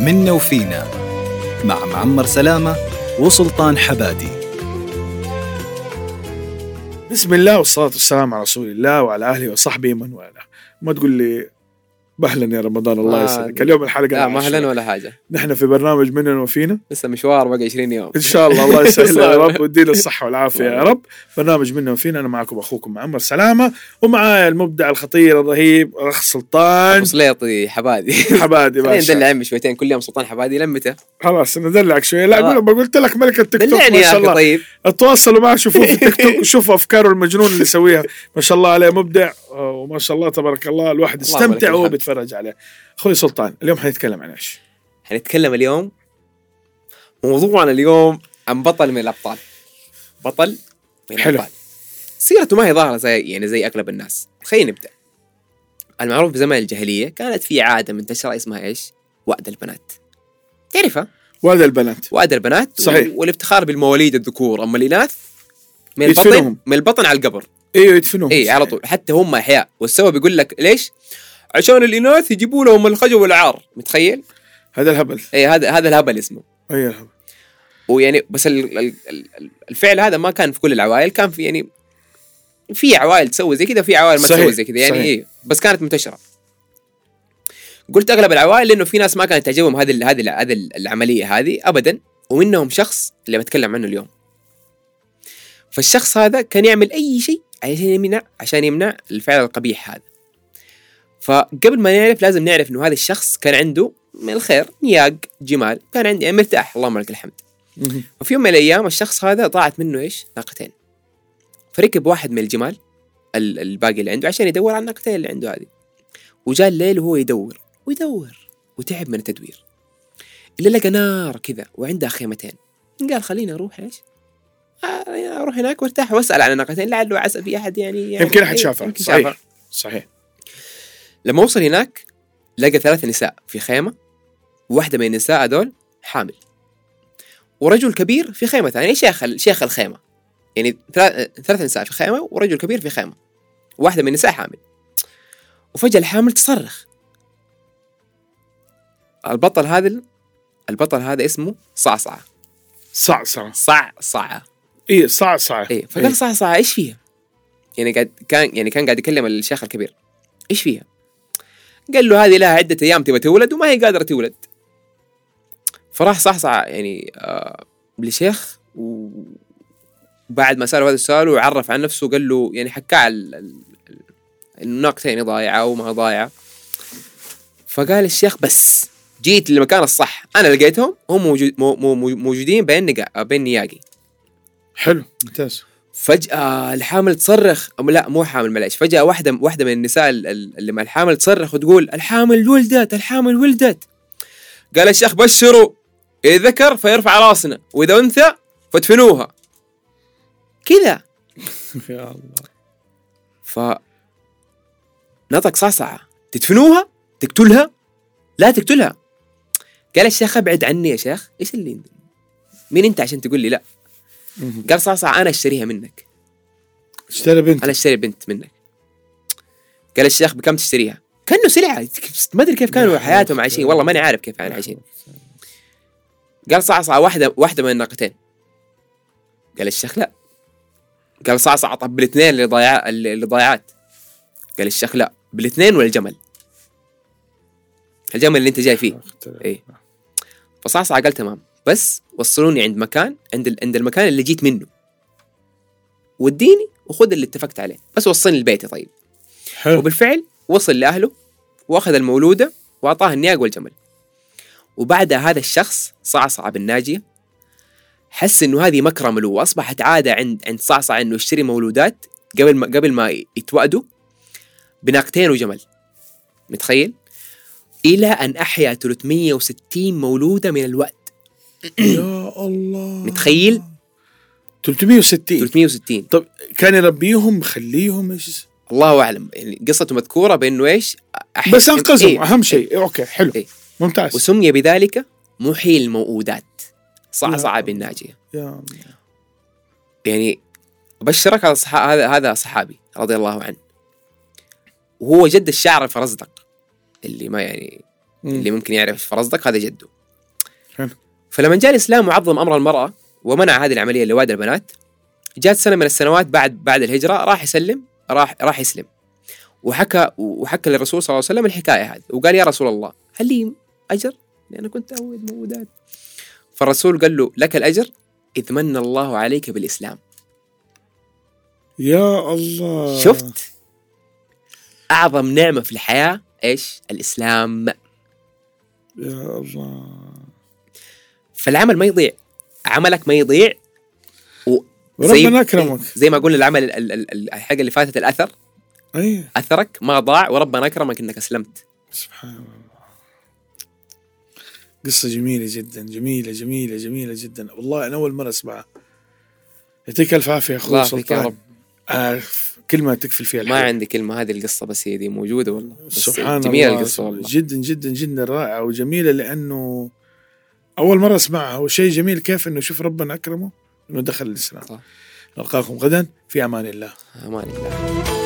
منا وفينا مع معمر سلامة وسلطان حبادي. بسم الله والصلاة والسلام على رسول الله وعلى أهله وصحبه من والاه. ما تقول لي مهلا يا رمضان الله ما- يسعدك اليوم الحلقة لا. مهلا ولا حاجة. نحن في برنامج مننا وفينا؟ لسه مشوار باقي 20 يوم. إن شاء الله الله يسهل يا. رب ويدينا الصحة والعافية يا رب. برنامج مننا وفينا؟ أنا معكم أخوكم معمر سلامة ومعايا المبدع الخطير الرهيب أخ سلطان. سليطي حبادي. حبادي باشا ندلع عمي شويتين كل يوم سلطان حبادي لمته خلاص ندلعك شوية. لا آه. أقول ما قلت لك ملك التيك توك ما شاء الله. طيب. تواصلوا معه شوفوه في التيك توك وشوفوا أفكاره المجنون اللي يسويها. ما شاء الله عليه مبدع. آه، وما شاء الله تبارك الله الواحد الله يستمتع وهو بيتفرج عليه أخوي سلطان اليوم حنتكلم عن إيش؟ حنتكلم اليوم موضوعنا اليوم عن بطل من الأبطال بطل من حلو. الأبطال سيرته ما هي ظاهرة زي يعني زي أغلب الناس خلينا نبدأ المعروف بزمن الجاهلية كانت في عادة منتشرة اسمها إيش؟ وأد البنات تعرفها؟ وهذا البنات وأد البنات صحيح. والافتخار بالمواليد الذكور أما الإناث من. البطن من البطن على القبر إيوه يدفنوهم اي على طول حتى هم أحياء والسبب يقول لك ليش؟ عشان الإناث يجيبوا لهم الخجل والعار متخيل؟ هذا الهبل. اي هذا هذا الهبل اسمه. أي الهبل. ويعني بس ال- ال- ال- الفعل هذا ما كان في كل العوائل كان في يعني في عوائل تسوي زي كذا في عوائل ما تسوي زي كذا. يعني صحيح. إيه بس كانت منتشرة. قلت أغلب العوائل لأنه في ناس ما كانت تعجبهم هذه ال- هذه ال- هذه العملية هذه ابدا ومنهم شخص اللي بتكلم عنه اليوم. فالشخص هذا كان يعمل أي شيء عشان يمنع عشان يمنع الفعل القبيح هذا. فقبل ما نعرف لازم نعرف إنه هذا الشخص كان عنده من الخير نياق جمال كان عنده يعني مرتاح اللهم لك الحمد. وفي يوم من الأيام الشخص هذا ضاعت منه إيش؟ ناقتين. فركب واحد من الجمال ال- الباقي اللي عنده عشان يدور على الناقتين اللي عنده هذه. وجاء الليل وهو يدور ويدور وتعب من التدوير. إلا لقى نار كذا وعندها خيمتين. قال خليني أروح إيش؟ آه، أروح هناك وارتاح وأسأل عن الناقتين لعله عسى في أحد يعني, يعني يمكن أحد إيه، شافها صحيح. صحيح لما وصل هناك لقى ثلاث نساء في خيمة. واحدة من النساء هذول حامل. ورجل كبير في خيمة ثانية شيخ ال- شيخ الخيمة. يعني ثلاث نساء في خيمة ورجل كبير في خيمة. واحدة من النساء حامل. وفجأة الحامل تصرخ. البطل هذا البطل هذا اسمه صعصعة. صعصعة. صعصعة. اي صعصعة. إيه فقال صعصعة إيش فيها؟ يعني قاعد كان يعني كان قاعد يكلم الشيخ الكبير. إيش فيها؟ قال له هذه لها عدة أيام تبغى تولد وما هي قادرة تولد. فراح صعصع يعني آه لشيخ وبعد ما سأله هذا السؤال وعرف عن نفسه قال له يعني ال- الناقتين يعني ضايعة وما ضايعة فقال الشيخ بس جيت للمكان الصح. أنا لقيتهم هم موجود مو- مو- مو- موجودين بين نقا بين نياقي. حلو ممتاز. فجأة الحامل تصرخ أم لا مو حامل معلش فجأة واحدة واحدة من النساء ال- ال- اللي مع الحامل تصرخ وتقول الحامل ولدت الحامل ولدت. قال الشيخ بشروا إذا ذكر فيرفع راسنا وإذا أنثى فادفنوها. كذا. يا الله. ف نطق صعصعة تدفنوها؟ تقتلها؟ لا تقتلها. قال الشيخ ابعد عني يا شيخ إيش اللي مين أنت عشان تقول لي لا. قال صعصعة أنا أشتريها منك. اشترى بنت أنا أشتري بنت منك. قال الشيخ بكم تشتريها؟ كأنه سلعة. ما أدري كيف كانوا حياتهم عايشين. والله ماني عارف كيف كانوا عايشين. قال صعصع واحدة واحدة من الناقتين. قال الشيخ لا. قال صعصع طب بالاثنين اللي ضايع اللي ضايعات قال الشيخ لا بالاثنين والجمل. الجمل اللي أنت جاي فيه. إيه. فصعصع قال تمام. بس وصلوني عند مكان عند عند المكان اللي جيت منه. وديني وخذ اللي اتفقت عليه بس وصلني لبيتي طيب. حلو. وبالفعل وصل لأهله وأخذ المولودة وأعطاها النياق والجمل. وبعدها هذا الشخص صعصع بن ناجية حس إنه هذه مكرمة له وأصبحت عادة عند عند صعصع إنه يشتري مولودات قبل ما قبل ما يتوأدوا بناقتين وجمل. متخيل؟ إلى أن أحيا 360 مولودة من الوأد. يا الله. متخيل؟ 360 360 طب كان يربيهم مخليهم إيش؟ الله أعلم. يعني قصته مذكورة بأنه إيش؟ أحيا بس أنقذهم إيه. أهم شيء. إيه، أوكي حلو. إيه. ممتاز. وسمي بذلك محيي الموؤودات. صعصع يا بن ناجية يا الله. يعني أبشرك هذا صح... هذا هذا صحابي رضي الله عنه. وهو جد الشاعر الفرزدق. اللي ما يعني. اللي ممكن يعرف رصدك هذا جده. فلما جاء الإسلام وعظم أمر المرأة ومنع هذه العملية لواد البنات جات سنة من السنوات بعد بعد الهجرة راح يسلم راح راح يسلم. وحكى وحكى للرسول صلى الله عليه وسلم الحكاية هذه وقال يا رسول الله هل لي أجر؟ لأن كنت اود مولودات فالرسول قال له لك الأجر إذ من الله عليك بالإسلام. يا الله. شفت؟ أعظم نعمة في الحياة إيش؟ الإسلام. يا الله. فالعمل ما يضيع. عملك ما يضيع. و وربنا أكرمك. زي ما قلنا العمل ال- ال- ال- الحاجة اللي فاتت الأثر. أي. أثرك ما ضاع وربنا أكرمك إنك أسلمت. سبحان الله. قصة جميلة جدا جميلة جميلة جميلة جدا. والله أنا أول مرة أسمعها. يعطيك ألف عافية أخوي يعافيك يا سلطان. رب. آه كلمة تكفل فيها ما الحياة. عندي كلمة هذه القصة بس هي دي موجودة والله. سبحان جميلة الله القصة والله. جدا جدا جدا رائعة وجميلة لأنه أول مرة أسمعها. وشيء جميل كيف إنه شوف ربنا أكرمه؟ إنه دخل الإسلام. صح. نلقاكم غدا في أمان الله. أمان الله.